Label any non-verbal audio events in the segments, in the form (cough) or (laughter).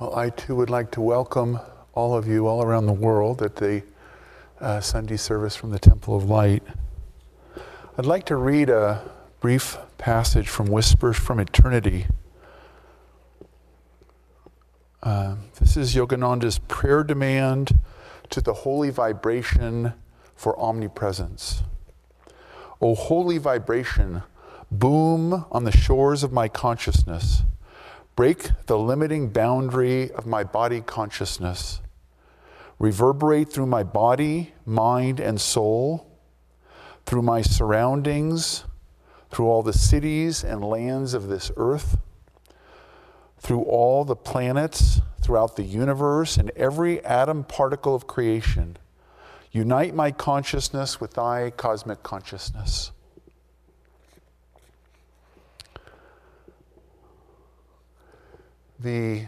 Well, I too would like to welcome all of you all around the world at the uh, Sunday service from the Temple of Light. I'd like to read a brief passage from Whispers from Eternity. Uh, this is Yogananda's prayer demand to the holy vibration for omnipresence. O holy vibration, boom on the shores of my consciousness. Break the limiting boundary of my body consciousness. Reverberate through my body, mind, and soul, through my surroundings, through all the cities and lands of this earth, through all the planets throughout the universe and every atom particle of creation Unite my consciousness with thy cosmic consciousness. The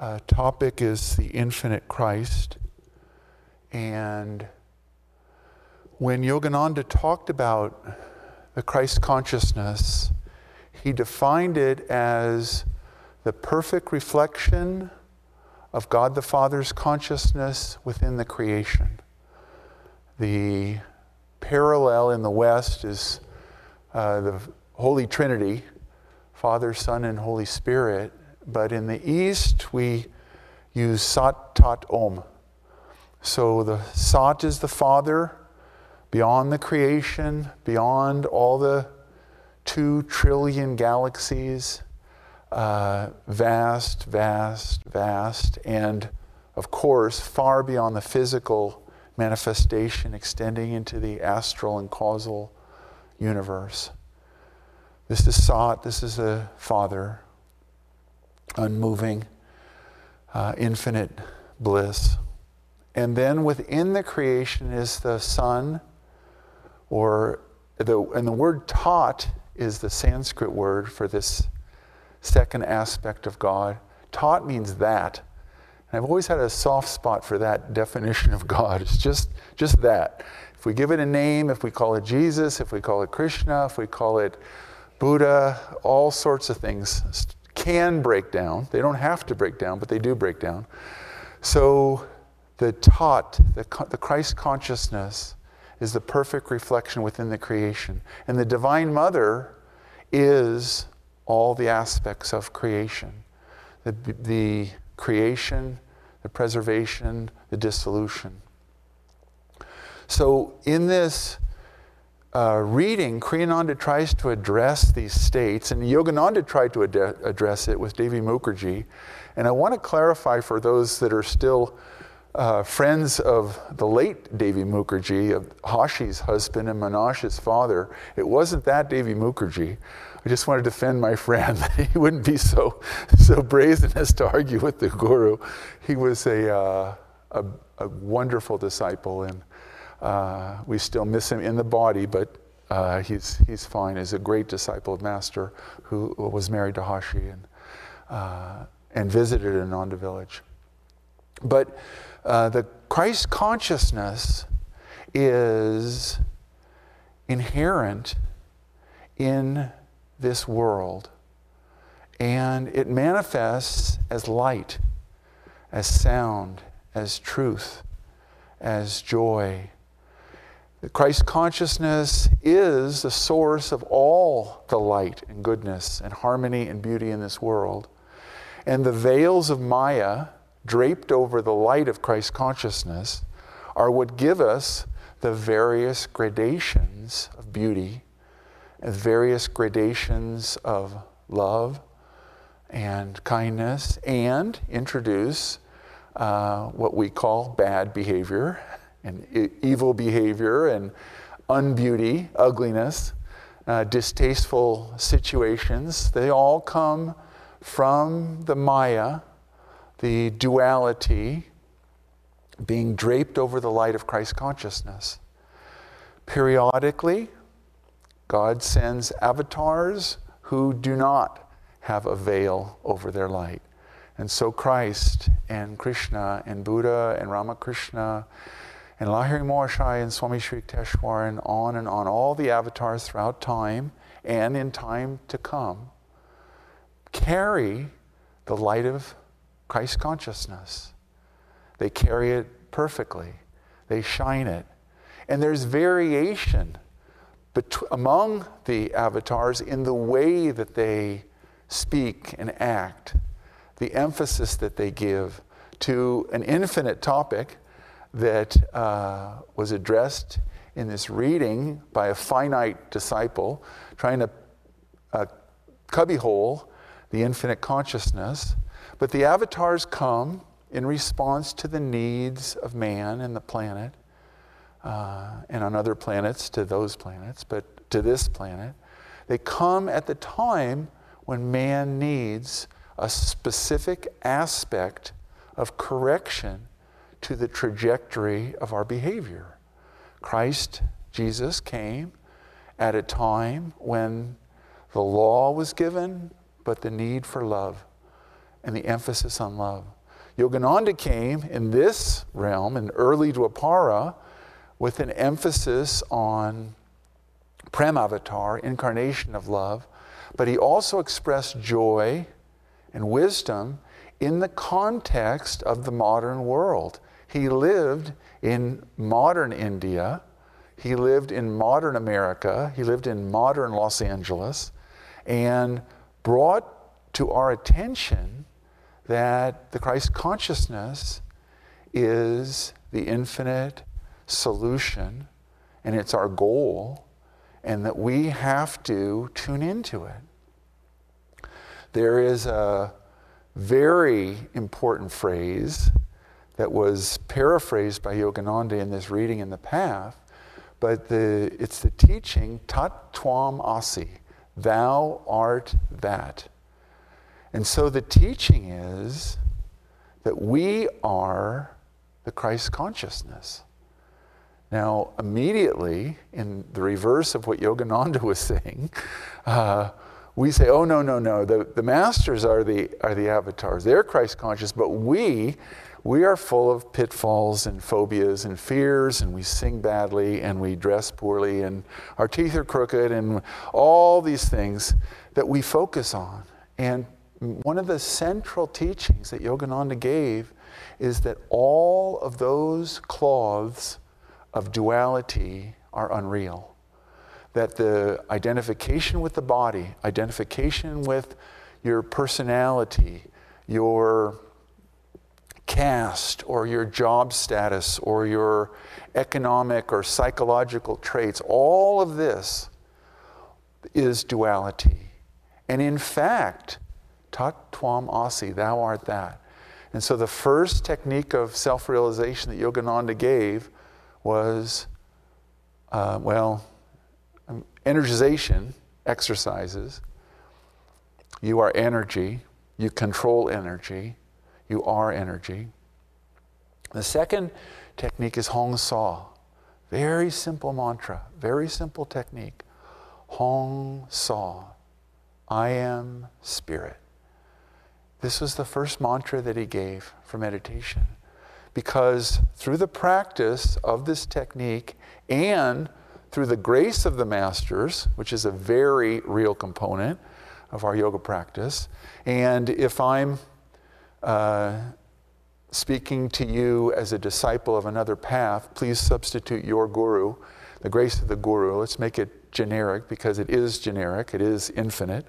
uh, topic is the infinite Christ. And when Yogananda talked about the Christ consciousness, he defined it as the perfect reflection of God the Father's consciousness within the creation. The parallel in the West is uh, the Holy Trinity, Father, Son, and Holy Spirit. But in the East, we use Sat Tat Om. So the Sat is the Father, beyond the creation, beyond all the two trillion galaxies, uh, vast, vast, vast, and of course, far beyond the physical manifestation extending into the astral and causal universe. This is Sat, this is the Father, unmoving, uh, infinite bliss. And then within the creation is the sun, or the, and the word Tat is the Sanskrit word for this second aspect of God. Tat means that. And I've always had a soft spot for that definition of God. It's just, just that. If we give it a name, if we call it Jesus, if we call it Krishna, if we call it Buddha, all sorts of things can break down. They don't have to break down, but they do break down. So the Tat, the, the Christ consciousness, is the perfect reflection within the creation. And the Divine Mother is all the aspects of creation. The, the creation, the preservation, the dissolution. So, in this uh, reading, Kriyananda tries to address these states, and Yogananda tried to ad- address it with Devi Mukherjee. And I want to clarify for those that are still uh, friends of the late Devi Mukherjee, of Hashi's husband and Manash's father, it wasn't that Devi Mukherjee. I just want to defend my friend that (laughs) he wouldn't be so, so brazen as to argue with the guru. He was a, uh, a, a, wonderful disciple, and uh, we still miss him in the body, but uh, he's, he's fine. He's a great disciple of Master who was married to Hashi and, uh, and visited Ananda village. But uh, the Christ consciousness is inherent in this world. And it manifests as light, as sound, as truth, as joy. Christ consciousness is the source of all the light and goodness and harmony and beauty in this world. And the veils of Maya, draped over the light of Christ consciousness, are what give us the various gradations of beauty and various gradations of love and kindness and introduce uh, what we call bad behavior and evil behavior and unbeauty, ugliness, uh, distasteful situations. They all come from the Maya, the duality being draped over the light of Christ consciousness. Periodically, God sends avatars who do not have a veil over their light. And so Christ and Krishna and Buddha and Ramakrishna and Lahiri Mahashaya and Swami Sri Yukteswar and on and on, all the avatars throughout time and in time to come, carry the light of Christ consciousness. They carry it perfectly, they shine it. And there's variation bet- among the avatars in the way that they speak and act, the emphasis that they give to an infinite topic that uh, was addressed in this reading by a finite disciple trying to uh, cubbyhole the infinite consciousness. But the avatars come in response to the needs of man and the planet, uh, and on other planets to those planets, but to this planet. They come at the time when man needs a specific aspect of correction to the trajectory of our behavior. Christ, Jesus, came at a time when the law was given, but the need for love and the emphasis on love. Yogananda came in this realm, in early Dwapara, with an emphasis on Prem Avatar, incarnation of love, but he also expressed joy and wisdom in the context of the modern world. He lived in modern India, he lived in modern America, he lived in modern Los Angeles, and brought to our attention that the Christ consciousness is the infinite solution and it's our goal, and that we have to tune into it. There is a very important phrase that was paraphrased by Yogananda in this reading in the path, but the, it's the teaching, Tat Twam Asi, thou art that. And so the teaching is that we are the Christ consciousness. Now, immediately, in the reverse of what Yogananda was saying, (laughs) uh, we say, oh, no, no, no, the, the masters are the, are the avatars. They're Christ conscious, but we, we are full of pitfalls and phobias and fears, and we sing badly, and we dress poorly, and our teeth are crooked, and all these things that we focus on. And one of the central teachings that Yogananda gave is that all of those cloths of duality are unreal. That the identification with the body, identification with your personality, your caste, or your job status, or your economic or psychological traits, all of this is duality. And in fact, tat twam asi, thou art that. And so the first technique of self realization that Yogananda gave was, uh, well, um, energization exercises. You are energy, you control energy, you are energy. The second technique is Hong-Sau. Very simple mantra, very simple technique. Hong-Sau. I am spirit. This was the first mantra that he gave for meditation because through the practice of this technique and through the grace of the masters, which is a very real component of our yoga practice, and if I'm uh, speaking to you as a disciple of another path, please substitute your guru, the grace of the guru. Let's make it generic because it is generic, it is infinite.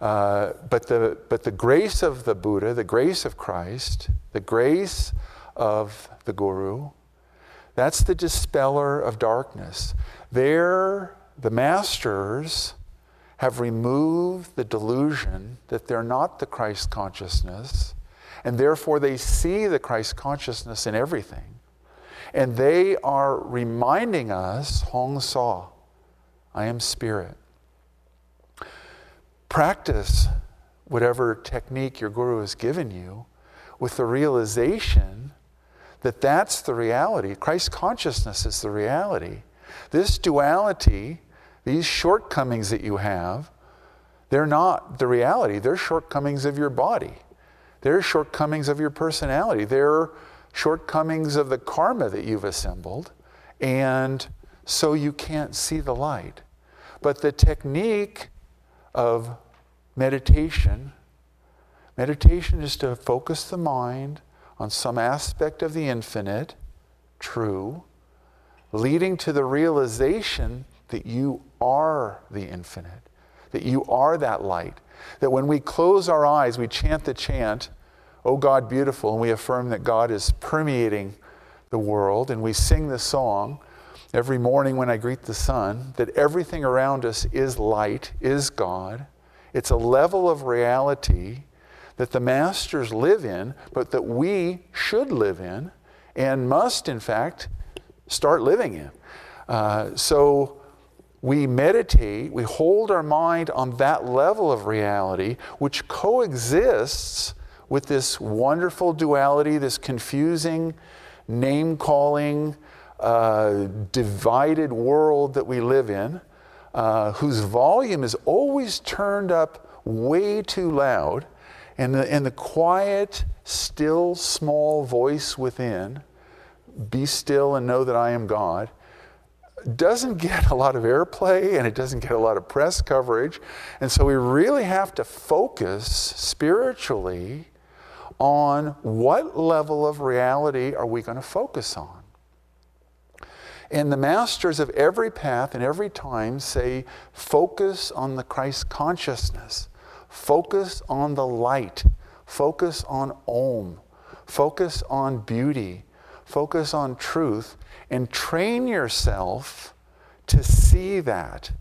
Uh, but, the, but the grace of the Buddha, the grace of Christ, the grace of the Guru. That's the dispeller of darkness. There, the masters have removed the delusion that they're not the Christ consciousness, and therefore they see the Christ consciousness in everything. And they are reminding us, Hong-Sau, I am spirit. Practice whatever technique your guru has given you with the realization that that's the reality. Christ consciousness is the reality. This duality, these shortcomings that you have, they're not the reality. They're shortcomings of your body. They're shortcomings of your personality. There are shortcomings of the karma that you've assembled. And so you can't see the light. But the technique of meditation Meditation is to focus the mind on some aspect of the infinite, true, leading to the realization that you are the infinite, that you are that light. That when we close our eyes, we chant the chant, Oh God, beautiful, and we affirm that God is permeating the world, and we sing the song every morning when I greet the sun, that everything around us is light, is God. It's a level of reality that the masters live in, but that we should live in and must, in fact, start living in. Uh, so we meditate, we hold our mind on that level of reality, which coexists with this wonderful duality, this confusing, name calling, uh, divided world that we live in, uh, whose volume is always turned up way too loud, and the, and the quiet, still, small voice within, be still and know that I am God, doesn't get a lot of airplay and it doesn't get a lot of press coverage. And so we really have to focus spiritually on what level of reality are we going to focus on. And the masters of every path and every time say, focus on the Christ consciousness, focus on the light, focus on Om, focus on beauty, focus on truth, and train yourself to see that,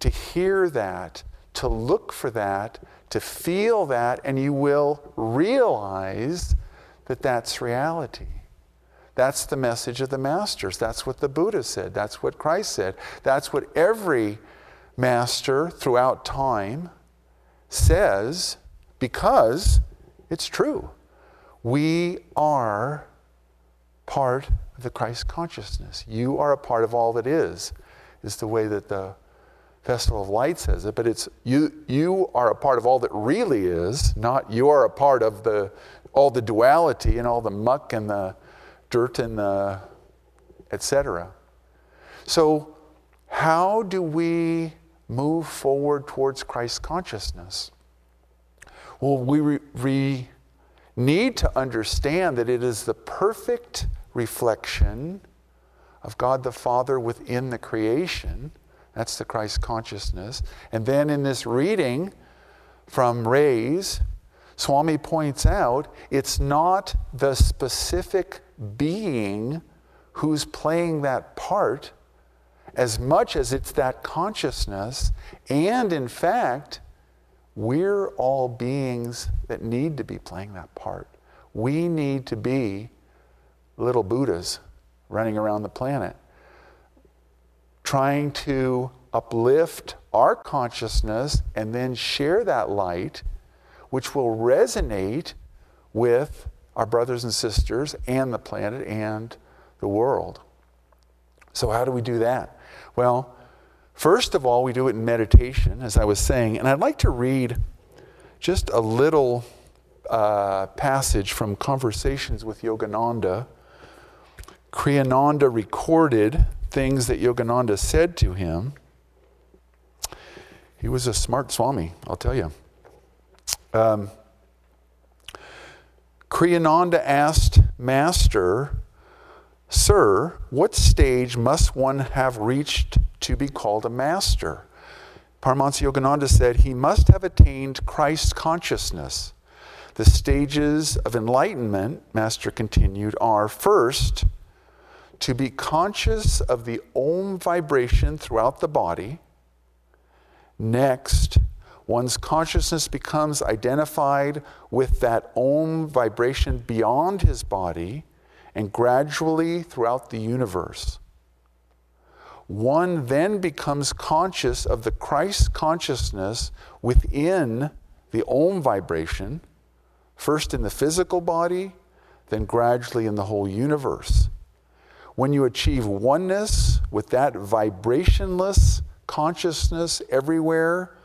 to hear that, to look for that, to feel that, and you will realize that that's reality. That's the message of the masters. That's what the Buddha said. That's what Christ said. That's what every master throughout time says because it's true. We are part of the Christ consciousness. You are a part of all that is, is the way that the Festival of Light says it, but it's you you are a part of all that really is, not you are a part of the all the duality and all the muck and the dirt and the etc. So how do we move forward towards Christ consciousness? Well, we, re, need to understand that it is the perfect reflection of God the Father within the creation. That's the Christ consciousness. And then in this reading from Rays, Swami points out it's not the specific being who's playing that part as much as it's that consciousness. And in fact, we're all beings that need to be playing that part. We need to be little Buddhas running around the planet, trying to uplift our consciousness and then share that light, which will resonate with our brothers and sisters and the planet and the world. So, how do we do that? Well, first of all, we do it in meditation, as I was saying. And I'd like to read just a little uh, passage from Conversations with Yogananda Kriyananda recorded things that Yogananda said to him. He was a smart Swami, I'll tell you. Um, Kriyananda asked Master, Sir, what stage must one have reached to be called a master? Paramahansa Yogananda said he must have attained Christ consciousness. The stages of enlightenment, Master continued, are first, to be conscious of the Om vibration throughout the body. Next, one's consciousness becomes identified with that Om vibration beyond his body and gradually throughout the universe. One then becomes conscious of the Christ consciousness within the Om vibration, first in the physical body, then gradually in the whole universe. When you achieve oneness with that vibrationless consciousness everywhere,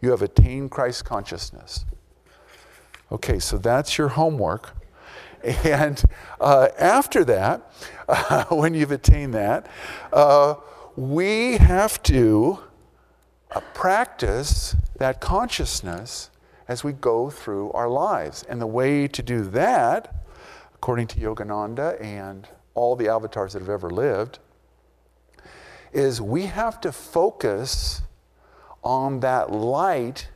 you have attained Christ consciousness. Okay, so that's your homework. And uh, after that, uh, (laughs) when you've attained that, uh, we have to uh, practice that consciousness as we go through our lives. And the way to do that, according to Yogananda and all the avatars that have ever lived, is we have to focus on that light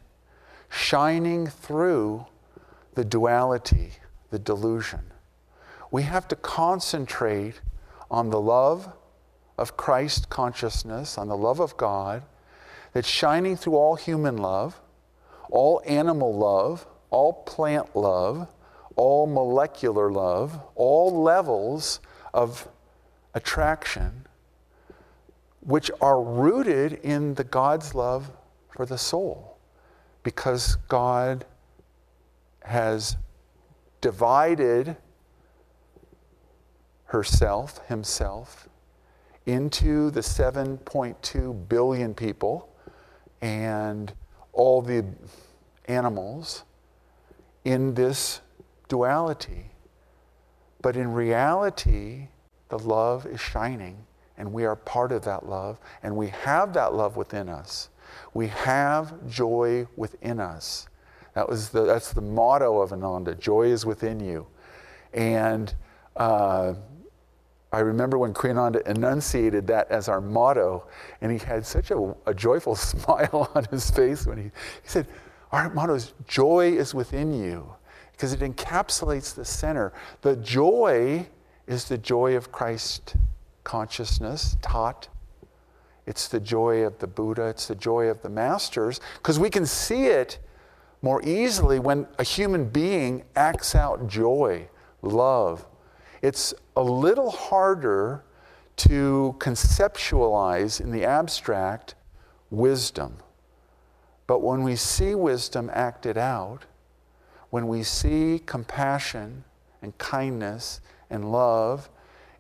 shining through the duality, the delusion. We have to concentrate on the love of Christ consciousness, on the love of God, that's shining through all human love, all animal love, all plant love, all molecular love, all levels of attraction, which are rooted in the God's love for the soul. Because God has divided herself, himself, into the 7.2 billion people and all the animals in this duality. But in reality, the love is shining, and we are part of that love, and we have that love within us. We have joy within us. That was the, that's the motto of Ananda joy is within you. And uh, I remember when Kriyananda enunciated that as our motto, and he had such a, a joyful (laughs) smile on his face when he, he said, Our motto is joy is within you, because it encapsulates the center. The joy is the joy of Christ consciousness taught. It's the joy of the Buddha, it's the joy of the masters, because we can see it more easily when a human being acts out joy, love, it's a little harder to conceptualize in the abstract wisdom. But when we see wisdom acted out, when we see compassion and kindness and love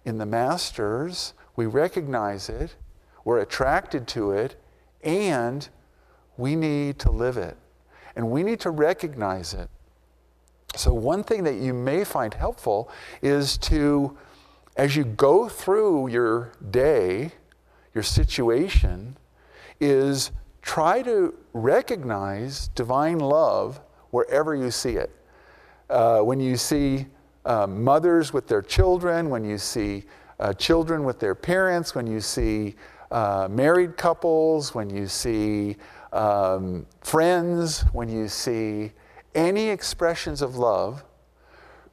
in the masters, we recognize it, we're attracted to it, and we need to live it. And we need to recognize it. So, one thing that you may find helpful is to, as you go through your day, your situation, is try to recognize divine love wherever you see it. Uh, when you see uh, mothers with their children, when you see uh, children with their parents, when you see uh, married couples, when you see um, friends, when you see any expressions of love,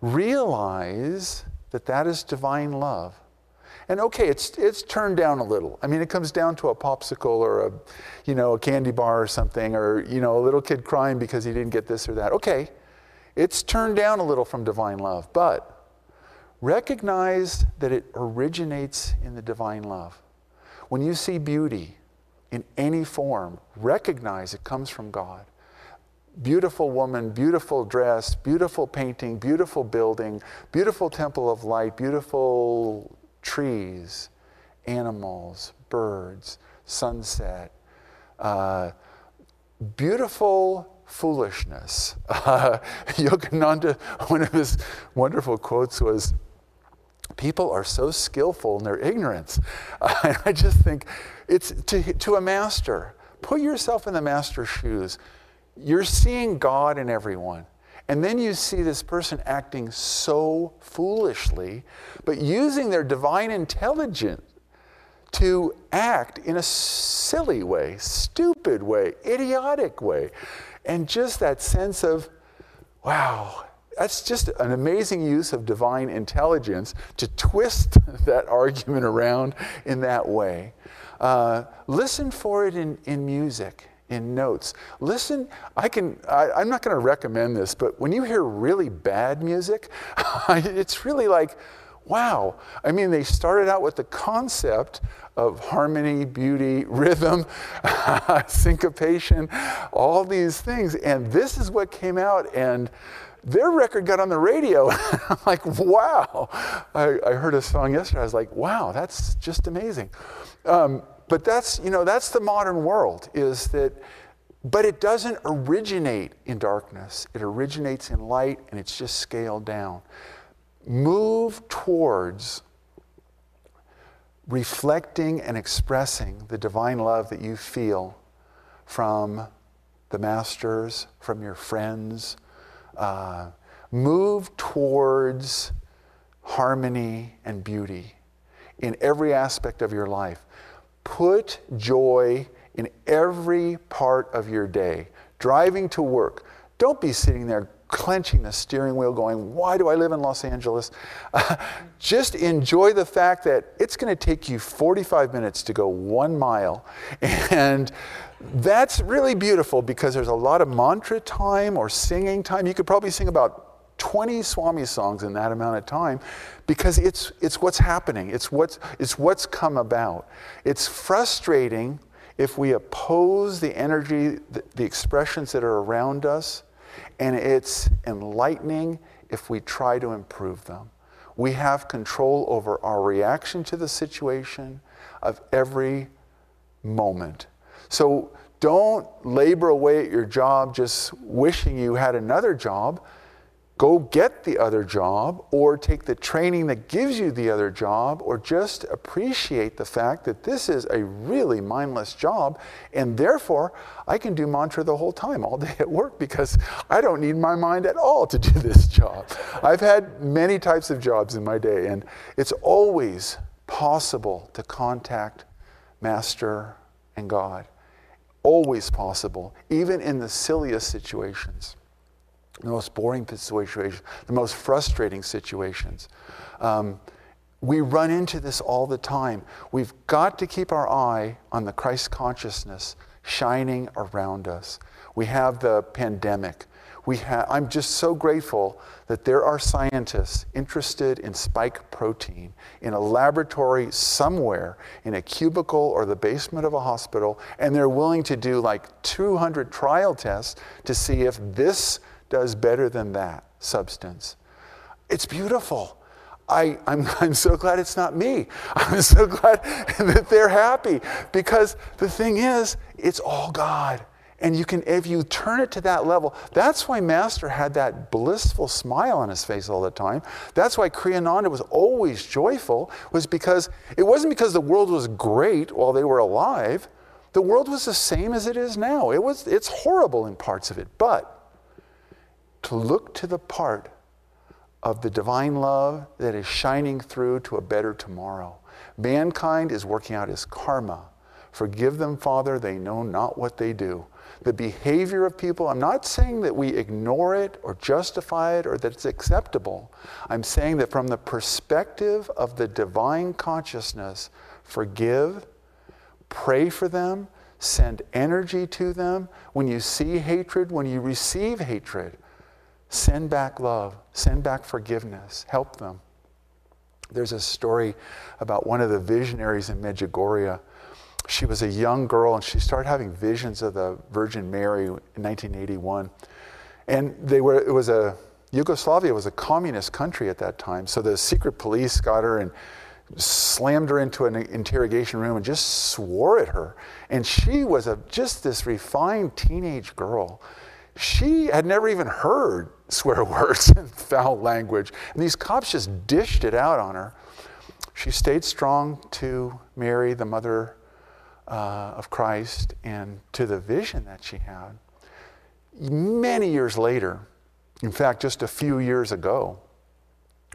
realize that that is divine love. And okay, it's, it's turned down a little. I mean, it comes down to a popsicle or a, you know, a candy bar or something, or, you know, a little kid crying because he didn't get this or that. Okay, it's turned down a little from divine love, but recognize that it originates in the divine love. When you see beauty in any form, recognize it comes from God beautiful woman, beautiful dress, beautiful painting, beautiful building, beautiful temple of light, beautiful trees, animals, birds, sunset, uh, beautiful foolishness. Uh, (laughs) Yogananda, (laughs) one of his wonderful quotes was, People are so skillful in their ignorance. (laughs) I just think it's to, to a master. Put yourself in the master's shoes you're seeing God in everyone. And then you see this person acting so foolishly, but using their divine intelligence to act in a silly way, stupid way, idiotic way. And just that sense of, wow, that's just an amazing use of divine intelligence to twist (laughs) that argument around in that way. Uh, listen for it in, in music in notes. Listen, I can, I, am not going to recommend this, but when you hear really bad music, (laughs) it's really like, wow. I mean, they started out with the concept of harmony, beauty, (laughs) rhythm, (laughs) syncopation, all these things. And this is what came out. And their record got on the radio. (laughs) I'm like, wow. I, I, heard a song yesterday. I was like, wow, that's just amazing. Um, but that's, you know, that's the modern world is that, but it doesn't originate in darkness. It originates in light and it's just scaled down. Move towards reflecting and expressing the divine love that you feel from the masters, from your friends. Uh, move towards harmony and beauty in every aspect of your life. Put joy in every part of your day. Driving to work. Don't be sitting there clenching the steering wheel, going, Why do I live in Los Angeles? (laughs) Just enjoy the fact that it's going to take you 45 minutes to go one mile. And that's really beautiful because there's a lot of mantra time or singing time. You could probably sing about 20 Swami songs in that amount of time because it's, it's what's happening, it's what's, it's what's come about. It's frustrating if we oppose the energy, the, the expressions that are around us, and it's enlightening if we try to improve them. We have control over our reaction to the situation of every moment. So don't labor away at your job just wishing you had another job go get the other job or take the training that gives you the other job or just appreciate the fact that this is a really mindless job and therefore I can do mantra the whole time all (laughs) day at work because I don't need my mind at all to do this job. I've had many types of jobs in my day and it's always possible to contact master and God. Always possible, even in the silliest situations the most boring situations, the most frustrating situations. Um, we run into this all the time. We've got to keep our eye on the Christ consciousness shining around us. We have the pandemic. We have, I'm just so grateful that there are scientists interested in spike protein in a laboratory somewhere in a cubicle or the basement of a hospital, and they're willing to do like 200 trial tests to see if this does better than that substance. It's beautiful. I, I'm, (laughs) I'm so glad it's not me. (laughs) I'm so glad (laughs) that they're happy because the thing is, it's all God. And you can, if you turn it to that level, that's why Master had that blissful smile on his face all the time. That's why Kriyananda was always joyful, was because it wasn't because the world was great while they were alive. The world was the same as it is now. It was, it's horrible in parts of it, but to look to the part of the divine love that is shining through to a better tomorrow. Mankind is working out his karma. Forgive them, Father, they know not what they do. The behavior of people, I'm not saying that we ignore it or justify it or that it's acceptable. I'm saying that from the perspective of the divine consciousness, forgive, pray for them, send energy to them. When you see hatred, when you receive hatred, Send back love, send back forgiveness, help them. There's a story about one of the visionaries in Medjugorje. She was a young girl and she started having visions of the Virgin Mary in 1981. And they were, it was a, Yugoslavia was a communist country at that time. So the secret police got her and slammed her into an interrogation room and just swore at her. And she was a, just this refined teenage girl. She had never even heard swear (laughs) words and foul language. And these cops just dished it out on her. She stayed strong to Mary, the mother uh, of Christ, and to the vision that she had. Many years later, in fact, just a few years ago,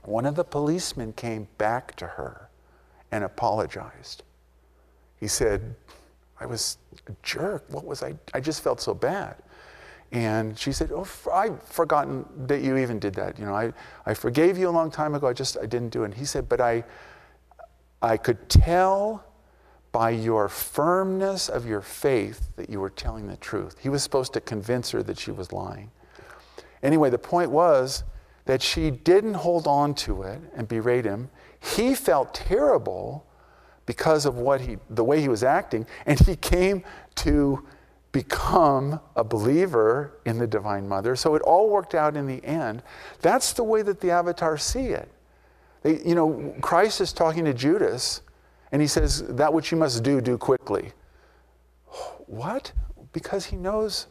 one of the policemen came back to her and apologized. He said, I was a jerk. What was I? I just felt so bad. And she said, Oh, I've forgotten that you even did that. You know, I, I forgave you a long time ago. I just, I didn't do it. And he said, But I, I could tell by your firmness of your faith that you were telling the truth. He was supposed to convince her that she was lying. Anyway, the point was that she didn't hold on to it and berate him. He felt terrible because of what he, the way he was acting, and he came to become a believer in the Divine Mother. So it all worked out in the end. That's the way that the avatars see it. They, you know, Christ is talking to Judas, and he says, That which you must do, do quickly. What? Because he knows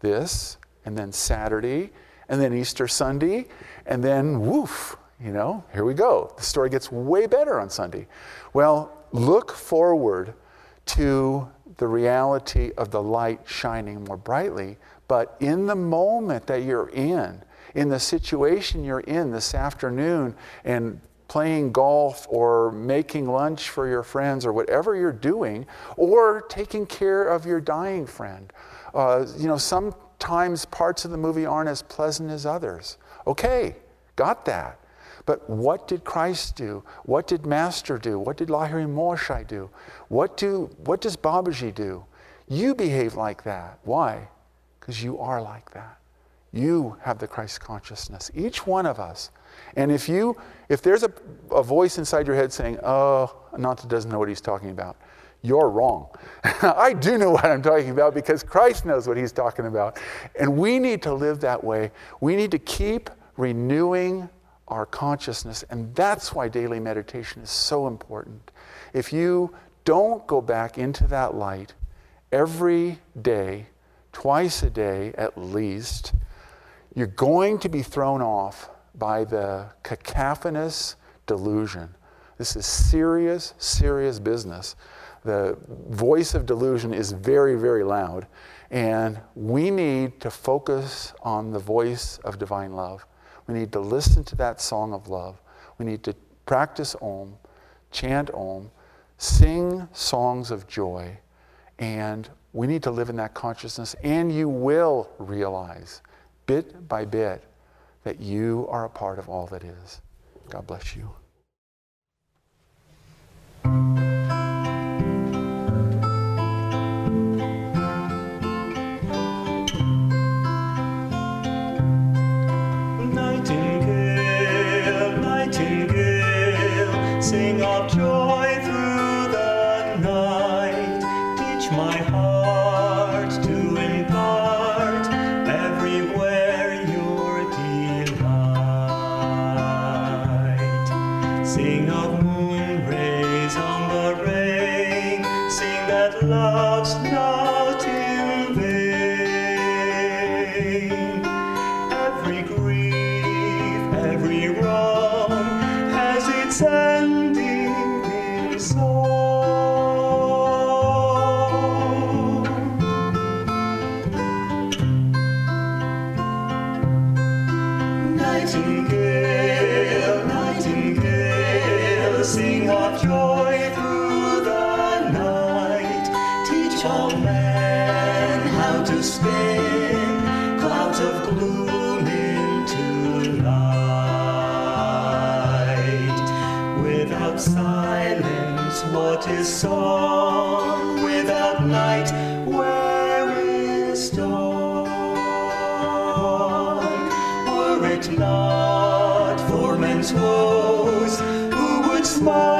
this, and then Saturday, and then Easter Sunday, and then woof, you know, here we go. The story gets way better on Sunday. Well, look forward to the reality of the light shining more brightly, but in the moment that you're in, in the situation you're in this afternoon, and playing golf or making lunch for your friends or whatever you're doing, or taking care of your dying friend. Uh, you know, sometimes parts of the movie aren't as pleasant as others. Okay, got that. But what did Christ do? What did Master do? What did Lahiri Mahasaya do? What, do? what does Babaji do? You behave like that. Why? Because you are like that. You have the Christ consciousness, each one of us. And if you, if there's a, a voice inside your head saying, "Oh, Ananta doesn't know what he's talking about," you're wrong. (laughs) I do know what I'm talking about because Christ knows what he's talking about, and we need to live that way. We need to keep renewing our consciousness, and that's why daily meditation is so important. If you don't go back into that light every day, twice a day at least, you're going to be thrown off by the cacophonous delusion. This is serious, serious business. The voice of delusion is very, very loud, and we need to focus on the voice of divine love. We need to listen to that song of love. We need to practice Om, chant Om, sing songs of joy, and we need to live in that consciousness, and you will realize bit by bit that you are a part of all that is. God bless you. sing of joy through the night. Teach all men how to spin clouds of gloom into light. Without silence, what is song? Without night, where is dawn? Were it not for men's woe nightingale.